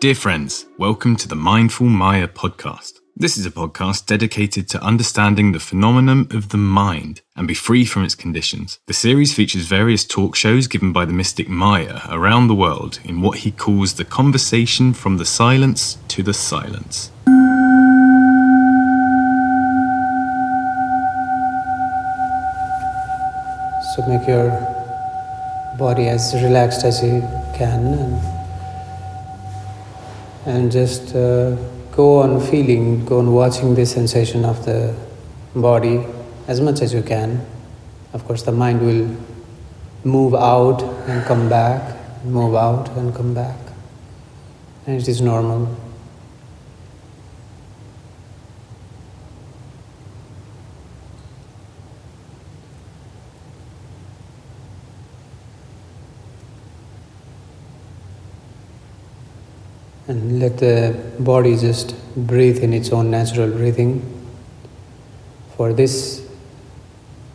Dear friends, welcome to the Mindful Maya podcast. This is a podcast dedicated to understanding the phenomenon of the mind and be free from its conditions. The series features various talk shows given by the mystic Maya around the world in what he calls the conversation from the silence to the silence. So make your body as relaxed as you can and, just uh, go on feeling, go on watching the sensation of the body as much as you can. Of course, the mind will move out and come back, move out and come back. And it is normal. And let the body just breathe in its own natural breathing. For this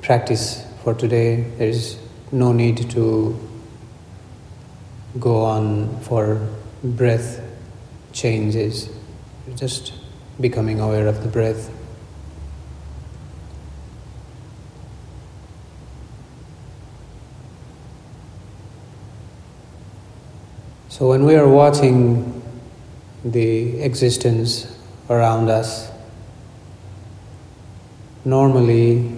practice for today, there is no need to go on for breath changes, just becoming aware of the breath. So, when we are watching the existence around us. Normally,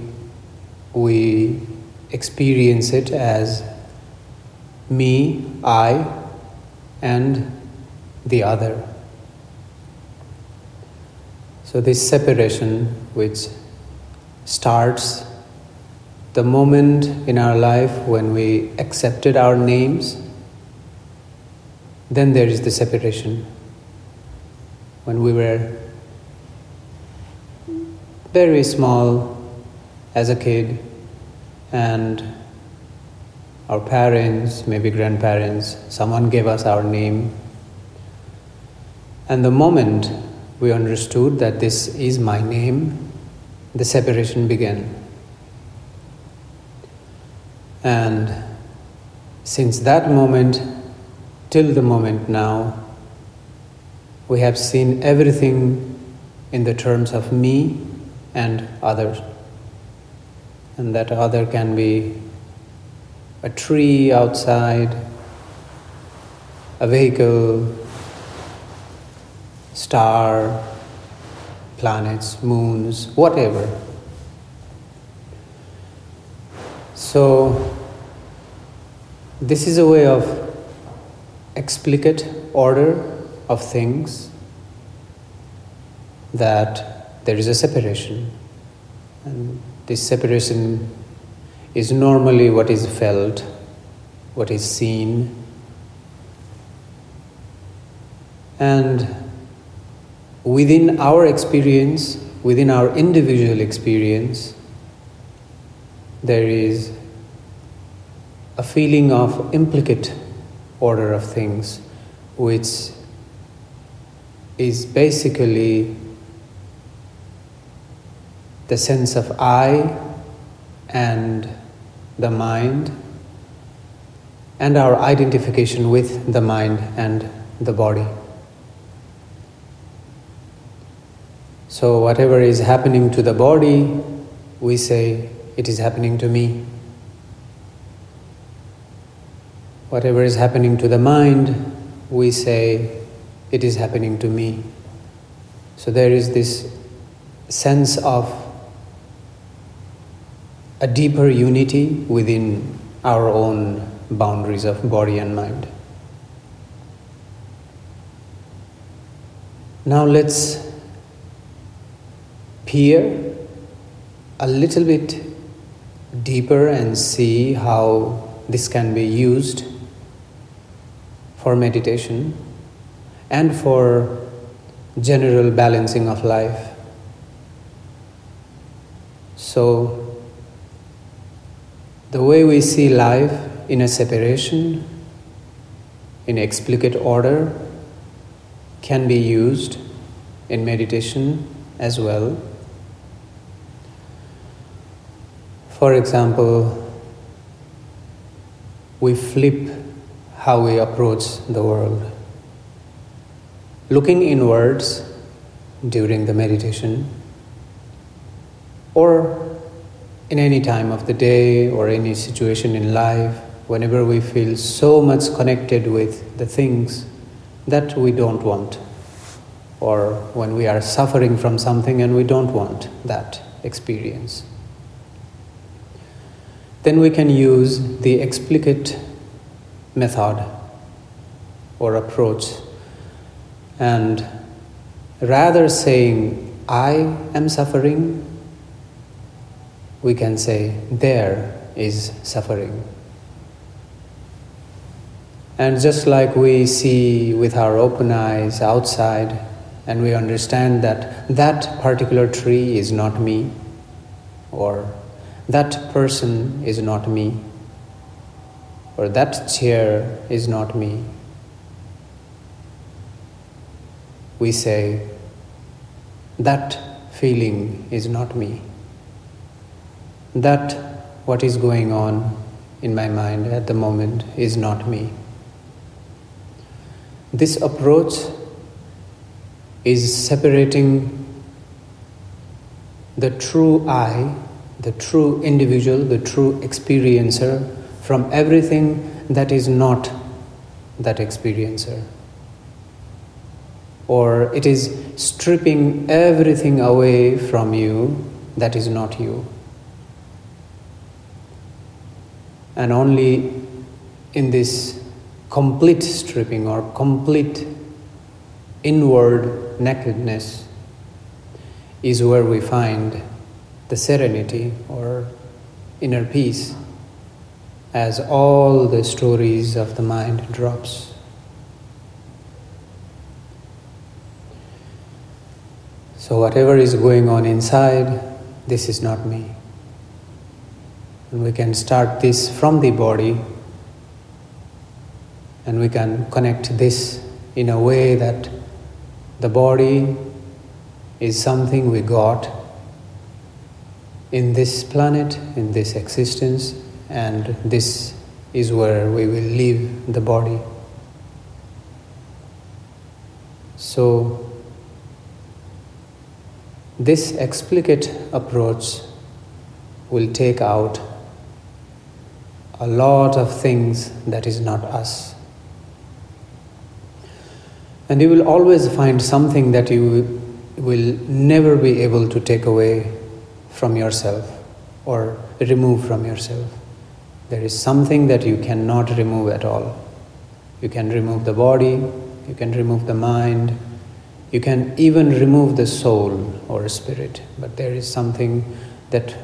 we experience it as me, I, and the other. So, this separation, which starts the moment in our life when we accepted our names, then there is the separation when we were very small as a kid and our parents, maybe grandparents, someone gave us our name. And the moment we understood that this is my name, the separation began. And since that moment till the moment now, we have seen everything in the terms of me and others. And that other can be a tree outside, a vehicle, star, planets, moons, whatever. So, this is a way of explicate order of things that there is a separation. And this separation is normally what is felt, what is seen. And within our experience, within our individual experience, there is a feeling of implicate order of things which is basically the sense of I and the mind and our identification with the mind and the body. So, whatever is happening to the body, we say it is happening to me. Whatever is happening to the mind, we say it is happening to me. So there is this sense of a deeper unity within our own boundaries of body and mind. Now let's peer a little bit deeper and see how this can be used for meditation and for general balancing of life. So, the way we see life in a separation, in explicate order, can be used in meditation as well. For example, we flip how we approach the world. Looking inwards during the meditation or in any time of the day or any situation in life, whenever we feel so much connected with the things that we don't want, or when we are suffering from something and we don't want that experience, then we can use the explicate method or approach and rather saying, I am suffering, we can say, there is suffering. And just like we see with our open eyes outside, and we understand that that particular tree is not me, or that person is not me, or that chair is not me, we say, that feeling is not me. That what is going on in my mind at the moment is not me. This approach is separating the true I, the true individual, the true experiencer from everything that is not that experiencer or it is stripping everything away from you that is not you. And only in this complete stripping or complete inward nakedness is where we find the serenity or inner peace as all the stories of the mind drops. So, whatever is going on inside, this is not me. And we can start this from the body, and we can connect this in a way that the body is something we got in this planet, in this existence, and this is where we will leave the body. So, this explicate approach will take out a lot of things that is not us. And you will always find something that you will never be able to take away from yourself or remove from yourself. There is something that you cannot remove at all. You can remove the body, you can remove the mind, you can even remove the soul or spirit, but there is something that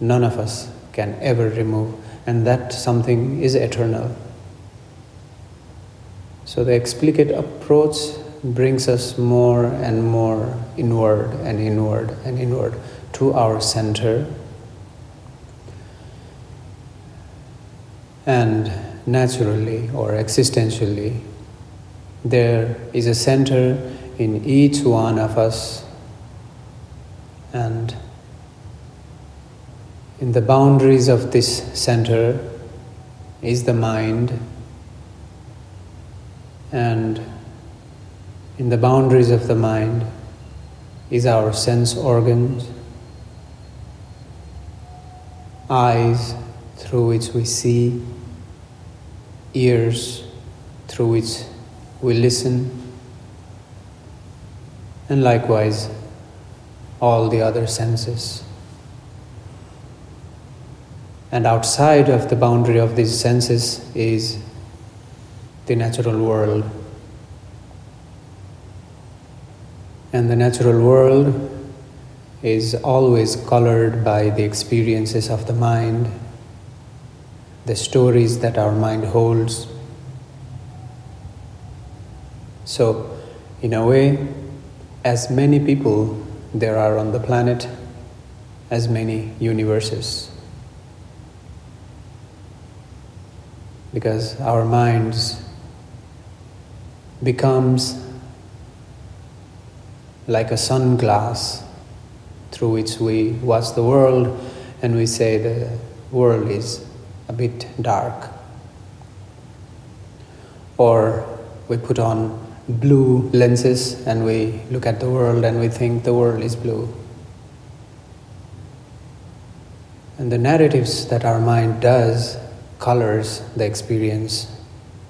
none of us can ever remove, and that something is eternal. So the explicate approach brings us more and more inward and inward and inward to our center. And naturally or existentially, there is a center in each one of us and in the boundaries of this center is the mind and in the boundaries of the mind is our sense organs eyes through which we see ears through which we listen and likewise all the other senses. And outside of the boundary of these senses is the natural world. And the natural world is always colored by the experiences of the mind, the stories that our mind holds. So, in a way, as many people there are on the planet, as many universes. Because our minds becomes like a sunglass through which we watch the world and we say the world is a bit dark. Or we put on blue lenses and we look at the world and we think the world is blue. And the narratives that our mind does colors the experience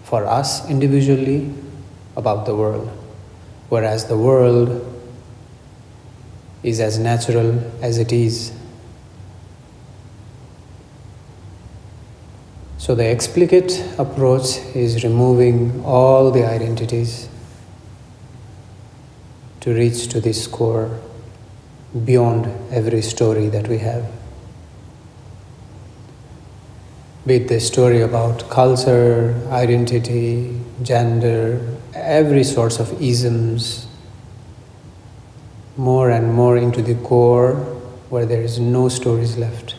for us individually about the world, whereas the world is as natural as it is. So, the explicate approach is removing all the identities to reach to this core beyond every story that we have. Be it the story about culture, identity, gender, every sorts of isms, more and more into the core where there is no stories left.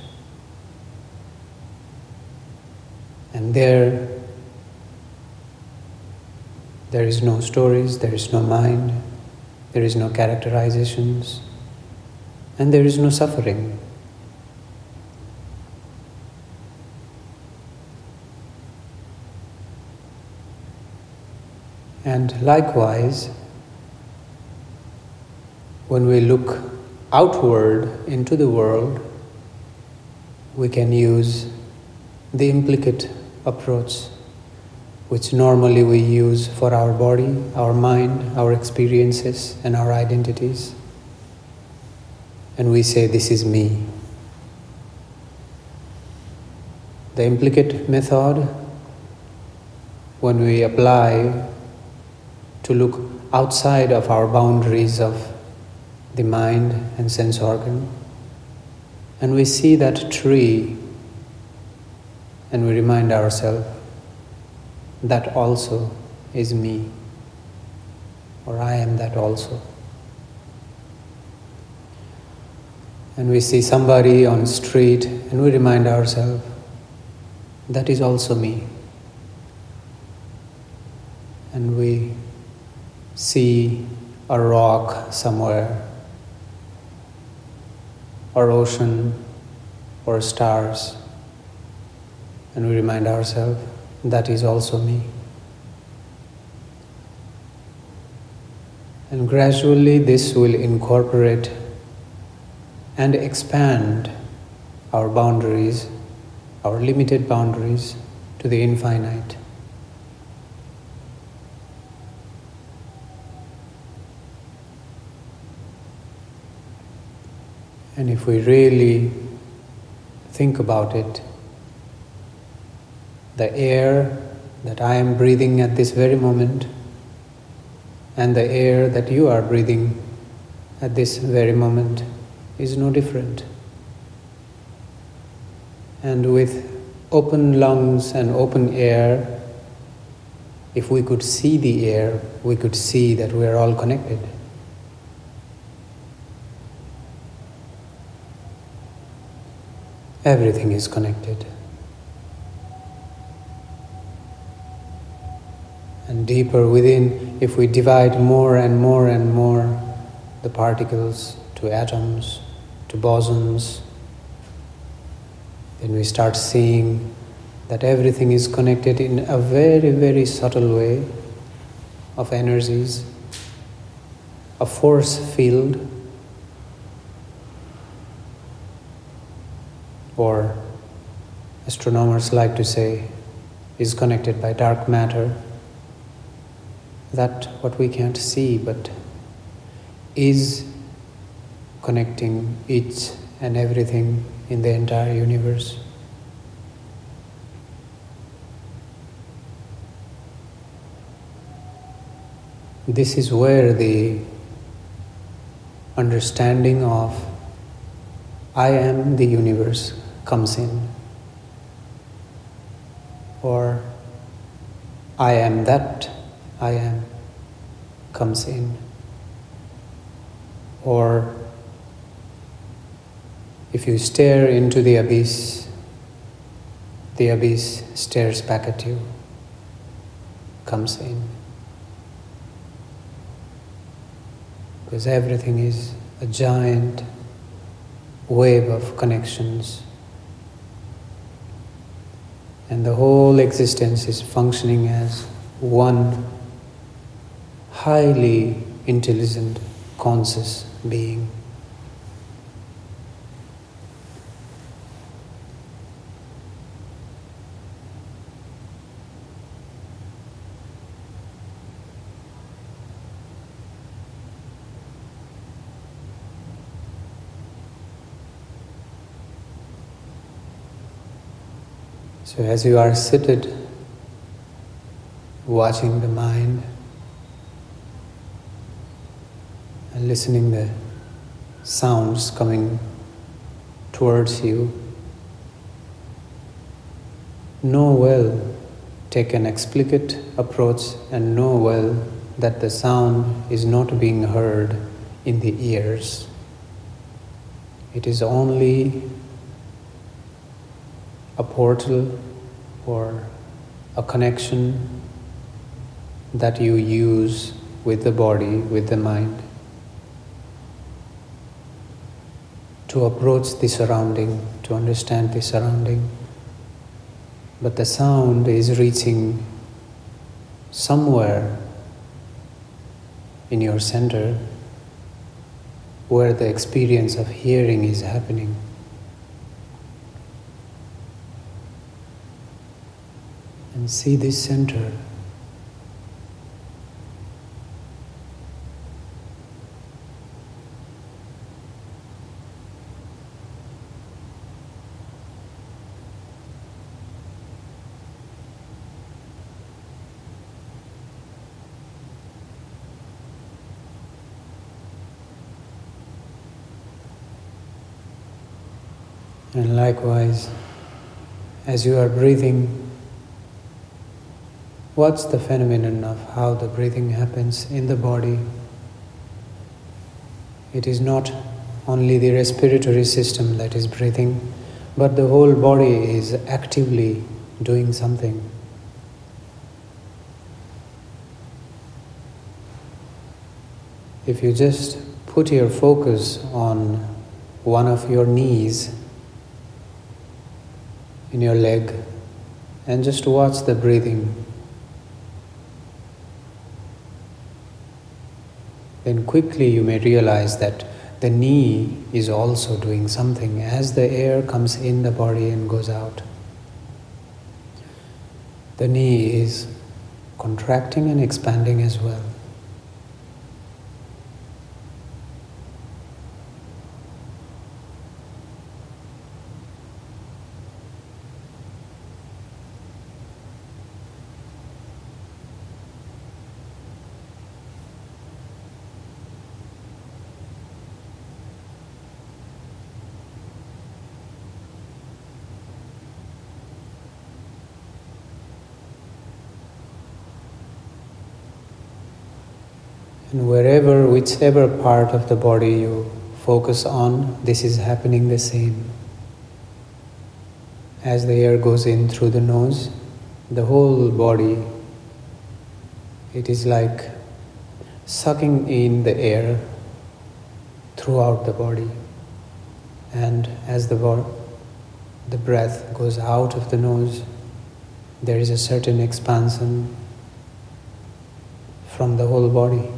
And there, there is no stories, there is no mind, there is no characterizations, and there is no suffering. And likewise, when we look outward into the world, we can use the implicate approach, which normally we use for our body, our mind, our experiences, and our identities. And we say, This is me. The implicate method, when we apply to look outside of our boundaries of the mind and sense organ. And we see that tree and we remind ourselves that also is me, or I am that also. And we see somebody on street and we remind ourselves that is also me. And we see a rock somewhere or ocean or stars, and we remind ourselves that is also me. And gradually, this will incorporate and expand our boundaries, our limited boundaries, to the infinite. And if we really think about it, the air that I am breathing at this very moment and the air that you are breathing at this very moment is no different. And with open lungs and open air, if we could see the air, we could see that we are all connected. Everything is connected. And deeper within, if we divide more and more and more the particles to atoms, to bosons, then we start seeing that everything is connected in a very, very subtle way of energies, a force field or astronomers like to say is connected by dark matter, that what we can't see but is connecting each and everything in the entire universe. This is where the understanding of I am the universe comes in. Or I am that I am comes in. Or if you stare into the abyss, the abyss stares back at you, comes in. Because everything is a giant wave of connections and the whole existence is functioning as one highly intelligent, conscious being. So, as you are seated, watching the mind and listening the sounds coming towards you, know well, take an explicit approach and know well that the sound is not being heard in the ears. It is only a portal or a connection that you use with the body, with the mind, to approach the surrounding, to understand the surrounding. But the sound is reaching somewhere in your center where the experience of hearing is happening. and see this center. And likewise, as you are breathing, What's the phenomenon of how the breathing happens in the body? It is not only the respiratory system that is breathing, but the whole body is actively doing something. If you just put your focus on one of your knees in your leg and just watch the breathing then quickly you may realize that the knee is also doing something as the air comes in the body and goes out. The knee is contracting and expanding as well. And wherever, whichever part of the body you focus on, this is happening the same. As the air goes in through the nose, the whole body, it is like sucking in the air throughout the body. And as the, vo- the breath goes out of the nose, there is a certain expansion from the whole body.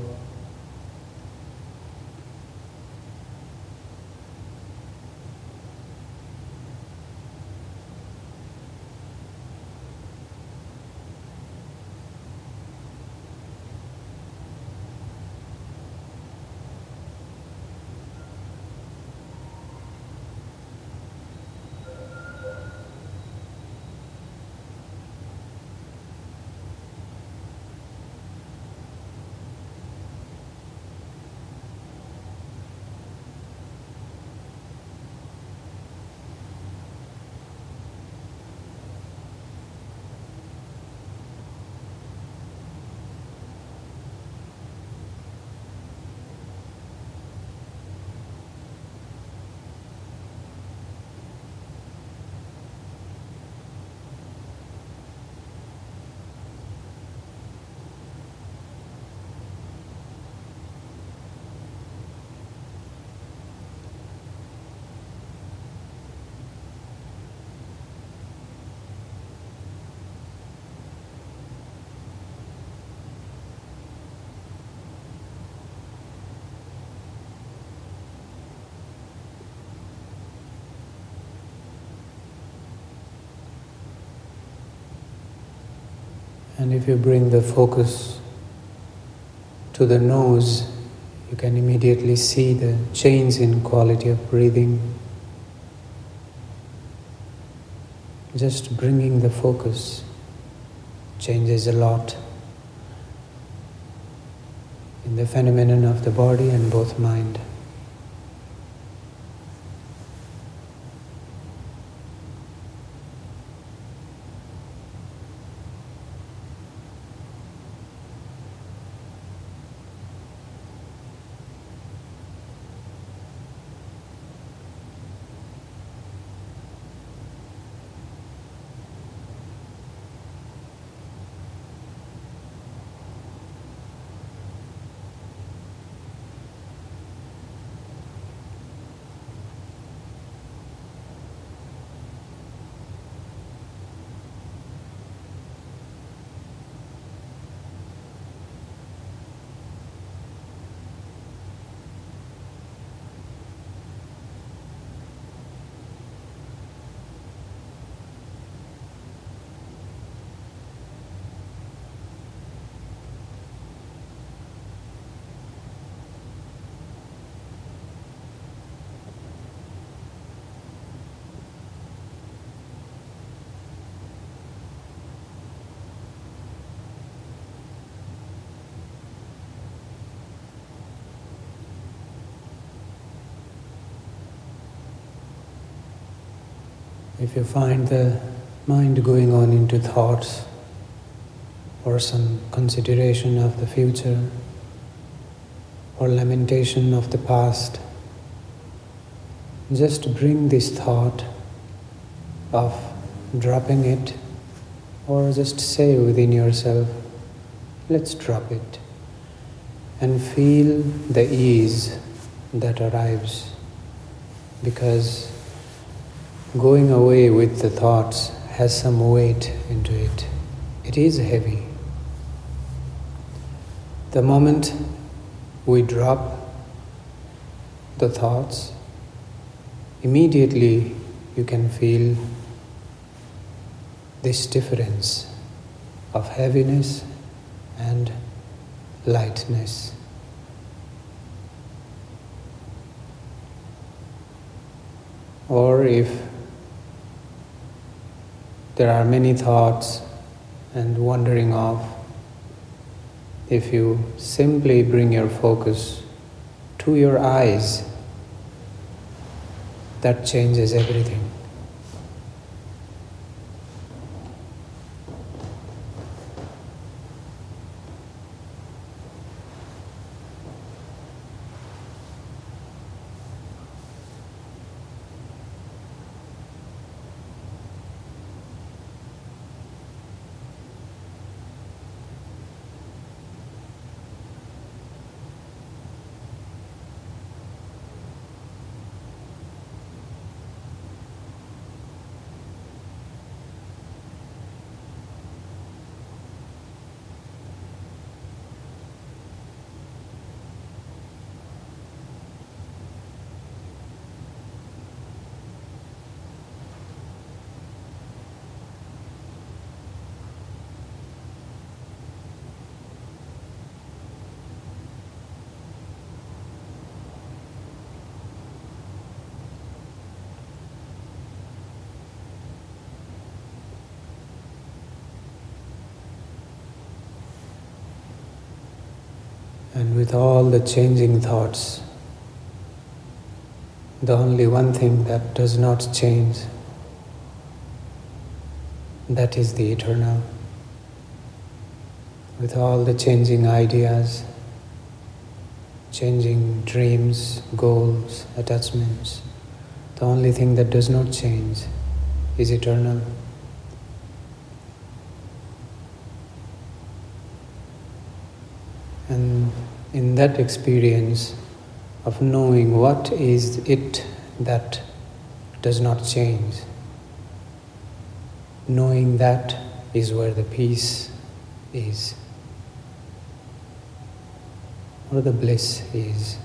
And if you bring the focus to the nose, you can immediately see the change in quality of breathing. Just bringing the focus changes a lot in the phenomenon of the body and both mind. If you find the mind going on into thoughts or some consideration of the future or lamentation of the past, just bring this thought of dropping it or just say within yourself, let's drop it and feel the ease that arrives. Because going away with the thoughts has some weight into it. It is heavy. The moment we drop the thoughts, immediately you can feel this difference of heaviness and lightness. Or if there are many thoughts and wandering off. If you simply bring your focus to your eyes, that changes everything. And with all the changing thoughts, the only one thing that does not change, that is the eternal. With all the changing ideas, changing dreams, goals, attachments, the only thing that does not change is eternal. And in that experience of knowing what is it that does not change, knowing that is where the peace is, where the bliss is.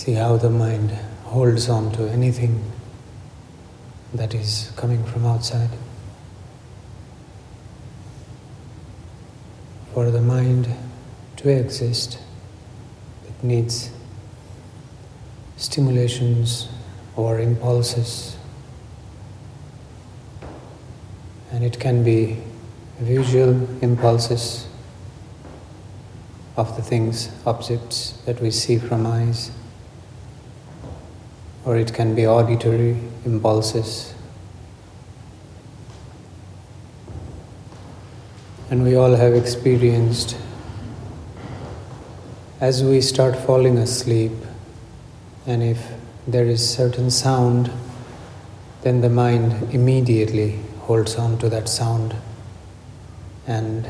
See how the mind holds on to anything that is coming from outside. For the mind to exist, it needs stimulations or impulses. And it can be visual impulses of the things, objects that we see from eyes, or it can be auditory impulses. And we all have experienced as we start falling asleep, and if there is certain sound, then the mind immediately holds on to that sound and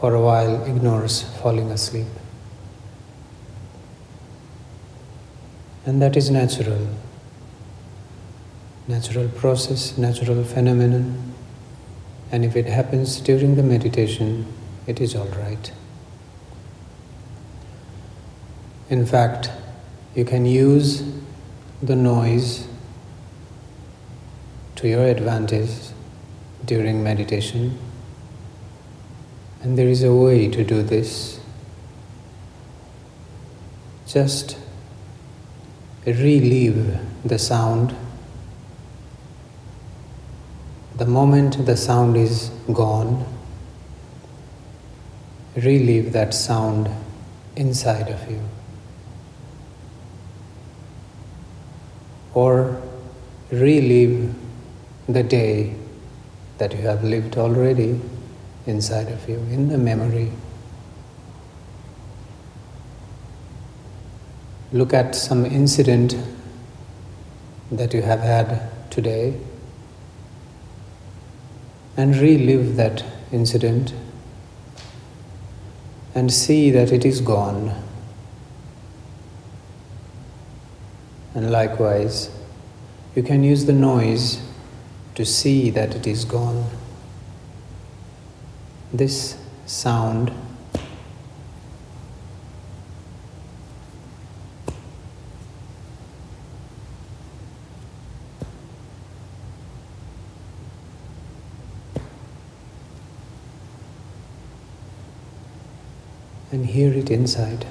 for a while ignores falling asleep. And that is natural. Natural process, natural phenomenon. And if it happens during the meditation, it is all right. In fact, you can use the noise to your advantage during meditation. And there is a way to do this. Just relieve the sound. The moment the sound is gone, relieve that sound inside of you. Or relive the day that you have lived already inside of you, in the memory. Look at some incident that you have had today and relive that incident and see that it is gone. And likewise, you can use the noise to see that it is gone. This sound hear it inside.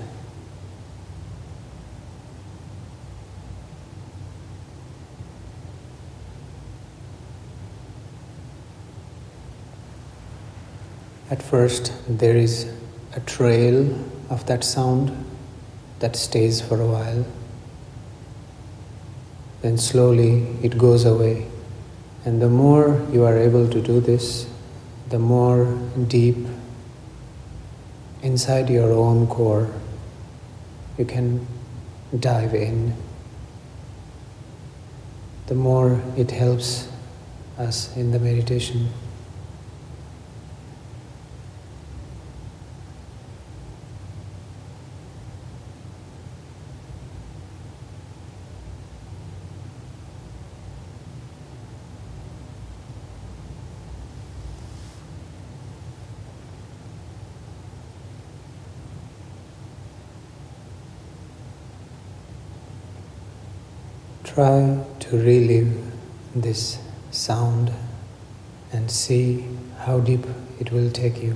At first, there is a trail of that sound that stays for a while. Then slowly it goes away. And the more you are able to do this, the more deep inside your own core you can dive in, the more it helps us in the meditation. Try to relive this sound and see how deep it will take you.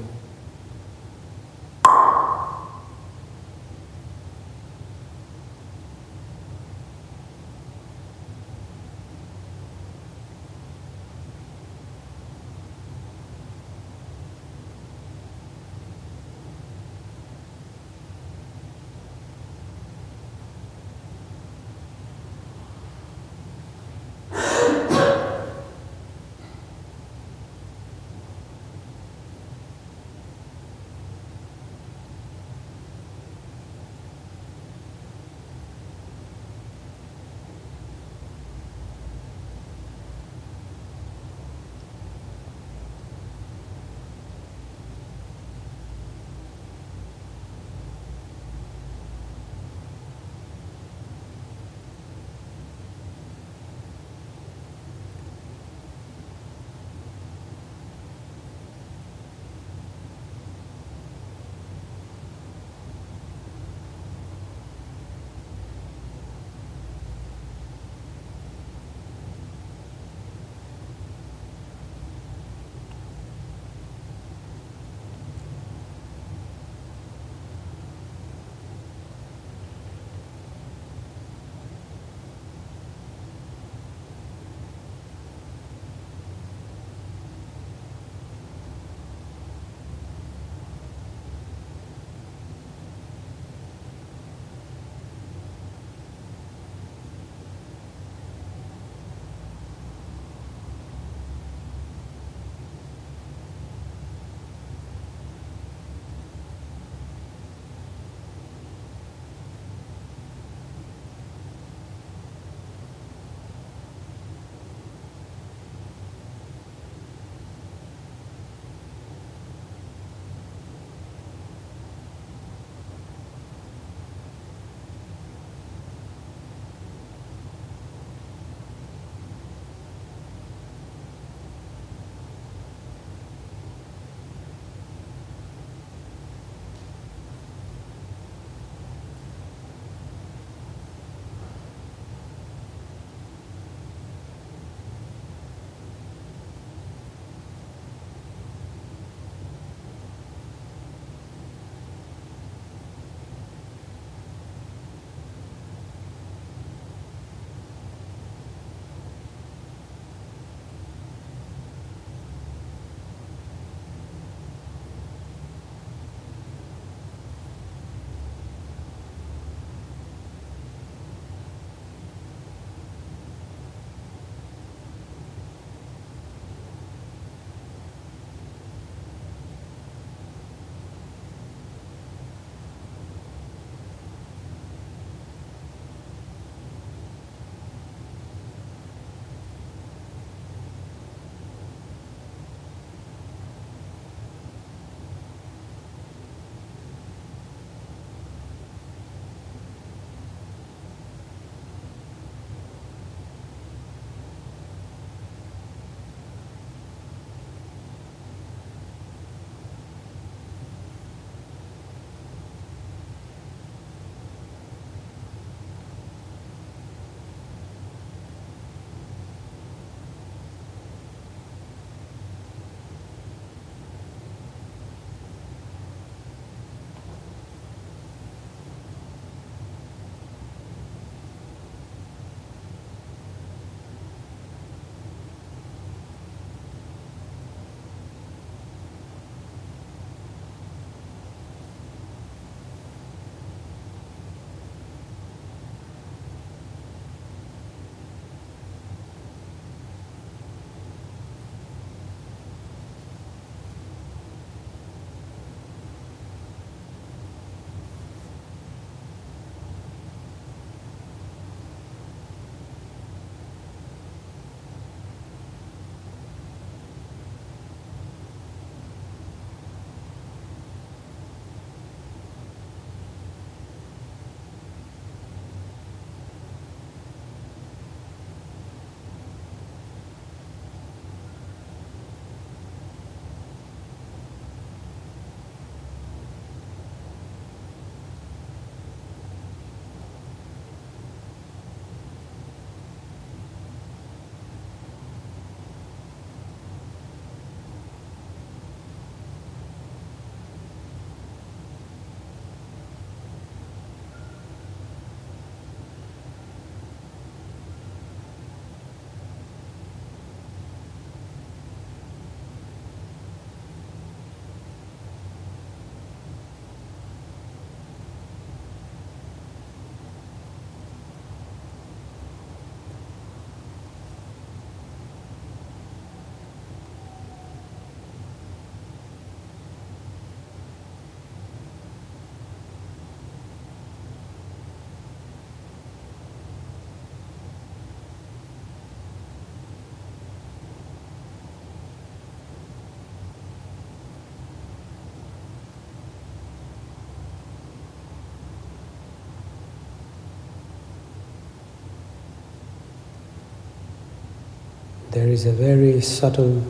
There is a very subtle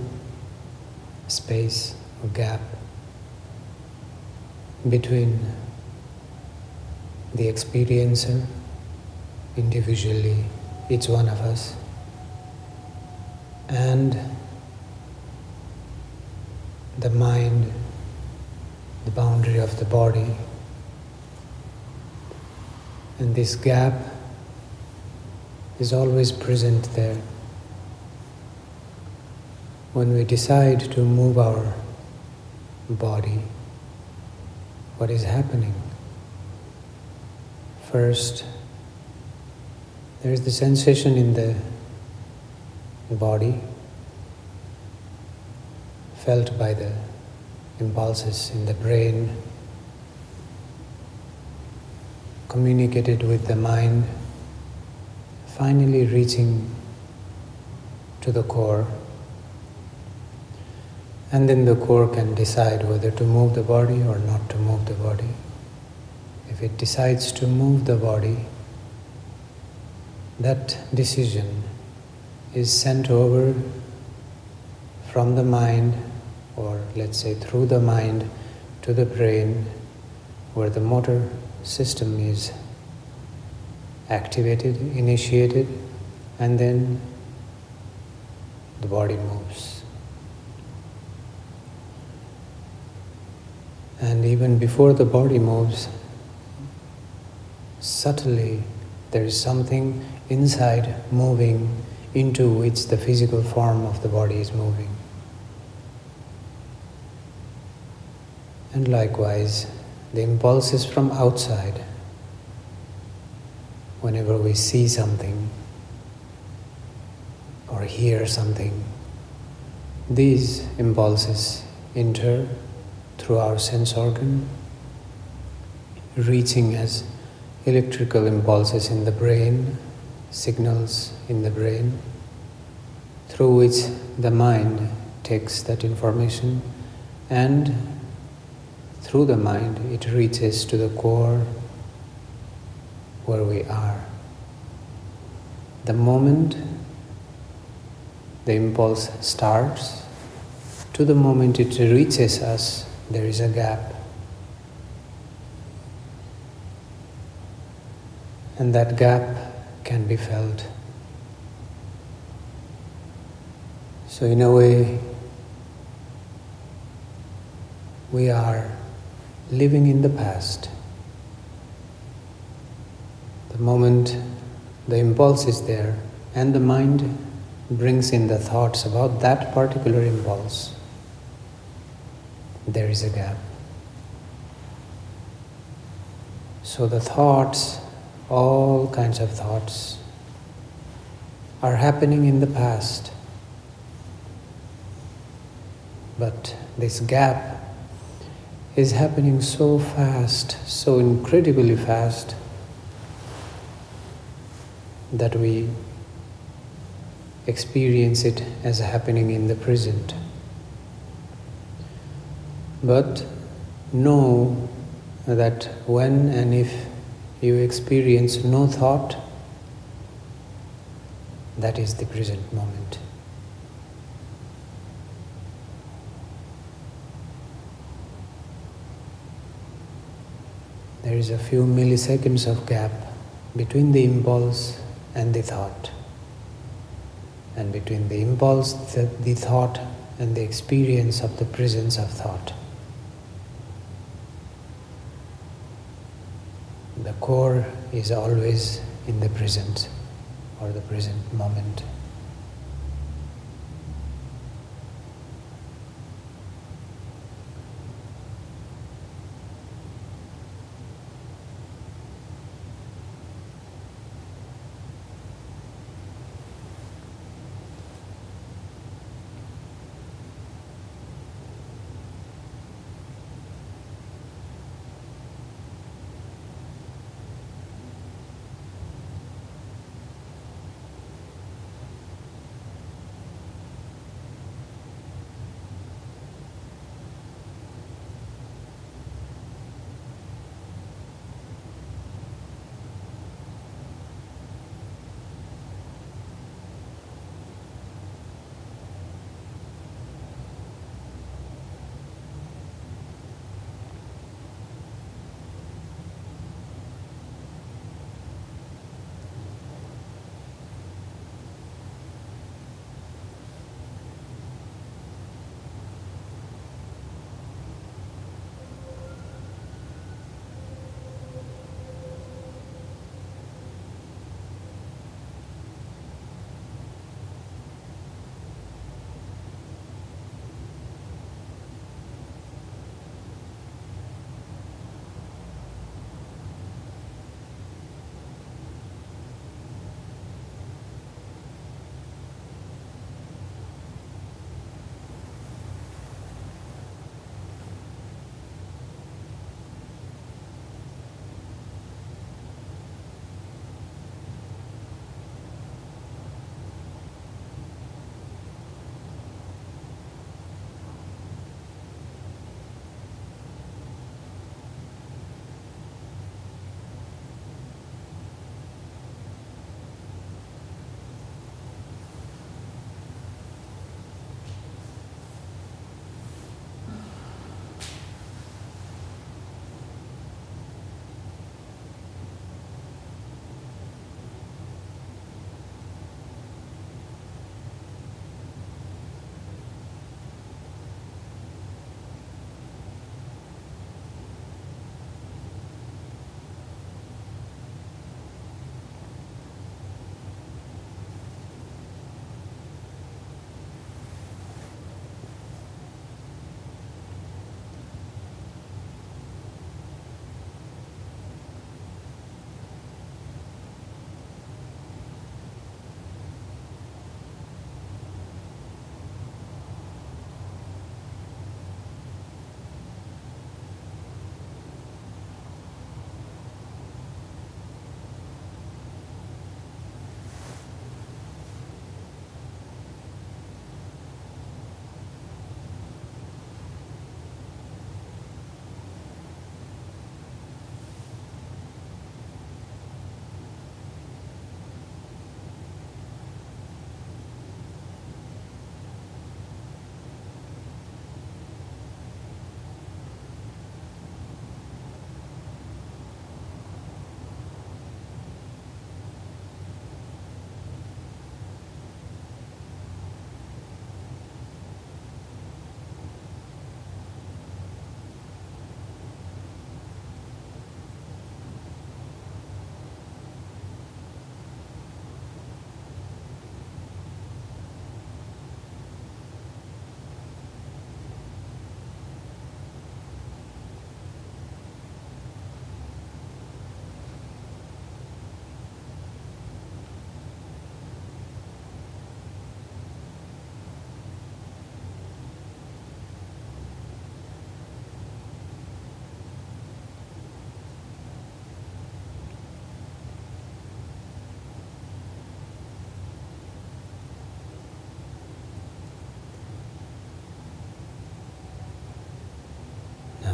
space or gap between the experiencer individually, each one of us, and the mind, the boundary of the body. And this gap is always present there. When we decide to move our body, what is happening? First, there is the sensation in the body felt by the impulses in the brain, communicated with the mind, finally reaching to the core. And then the core can decide whether to move the body or not to move the body. If it decides to move the body, that decision is sent over from the mind, or let's say through the mind, to the brain, where the motor system is activated, initiated, and then the body moves. And even before the body moves, subtly there is something inside moving into which the physical form of the body is moving. And likewise, the impulses from outside, whenever we see something or hear something, these impulses enter through our sense organ, reaching as electrical impulses in the brain signals in the brain through which the mind takes that information and through the mind it reaches to the core where we are. The moment the impulse starts to the moment it reaches us, there is a gap. And that gap can be felt. So, in a way, we are living in the past. The moment the impulse is there and the mind brings in the thoughts about that particular impulse, there is a gap. So the thoughts all kinds of thoughts are happening in the past. But this gap is happening so fast, so incredibly fast, that we experience it as happening in the present. But know that when and if you experience no thought, that is the present moment. There is a few milliseconds of gap between the impulse and the thought, and between the impulse, the, the thought, and the experience of the presence of thought. The core is always in the present or the present moment.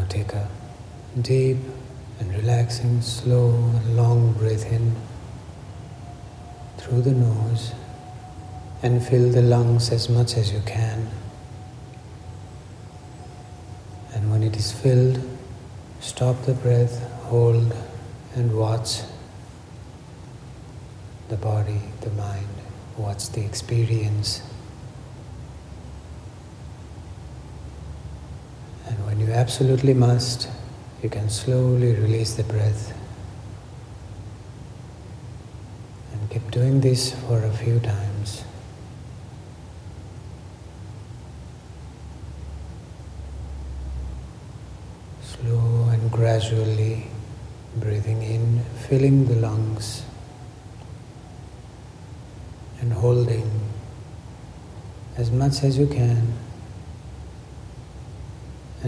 Take a deep and relaxing, slow and long breath in through the nose and fill the lungs as much as you can. And when it is filled, stop the breath, hold, and watch the body, the mind, watch the experience. And when you absolutely must, you can slowly release the breath. And keep doing this for a few times. Slow and gradually breathing in, filling the lungs and holding as much as you can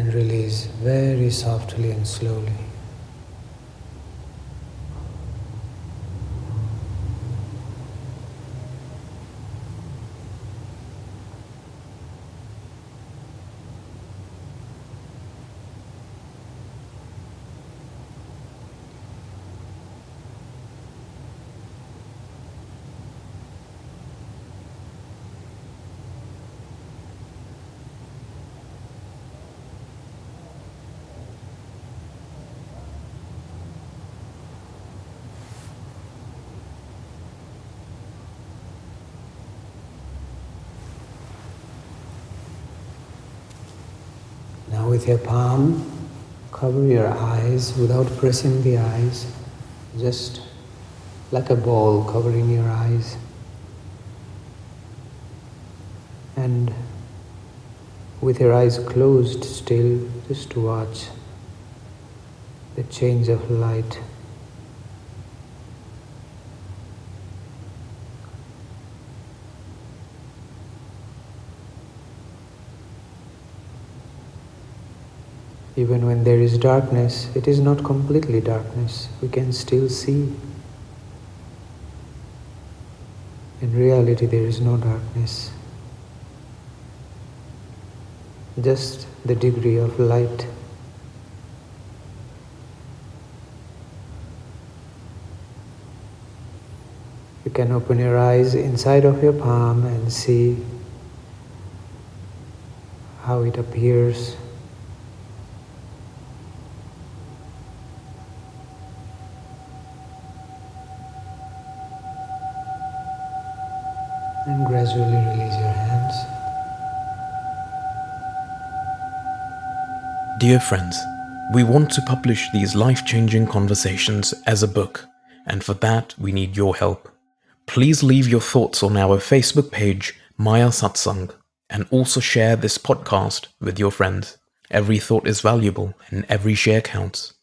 and release very softly and slowly. Now, with your palm, cover your eyes without pressing the eyes, just like a ball covering your eyes. And with your eyes closed still, just to watch the change of light. Even when there is darkness, it is not completely darkness. We can still see. In reality, there is no darkness. Just the degree of light. You can open your eyes inside of your palm and see how it appears. Dear friends, we want to publish these life changing conversations as a book, and for that we need your help. Please leave your thoughts on our Facebook page, Maya Satsang, and also share this podcast with your friends. Every thought is valuable and every share counts.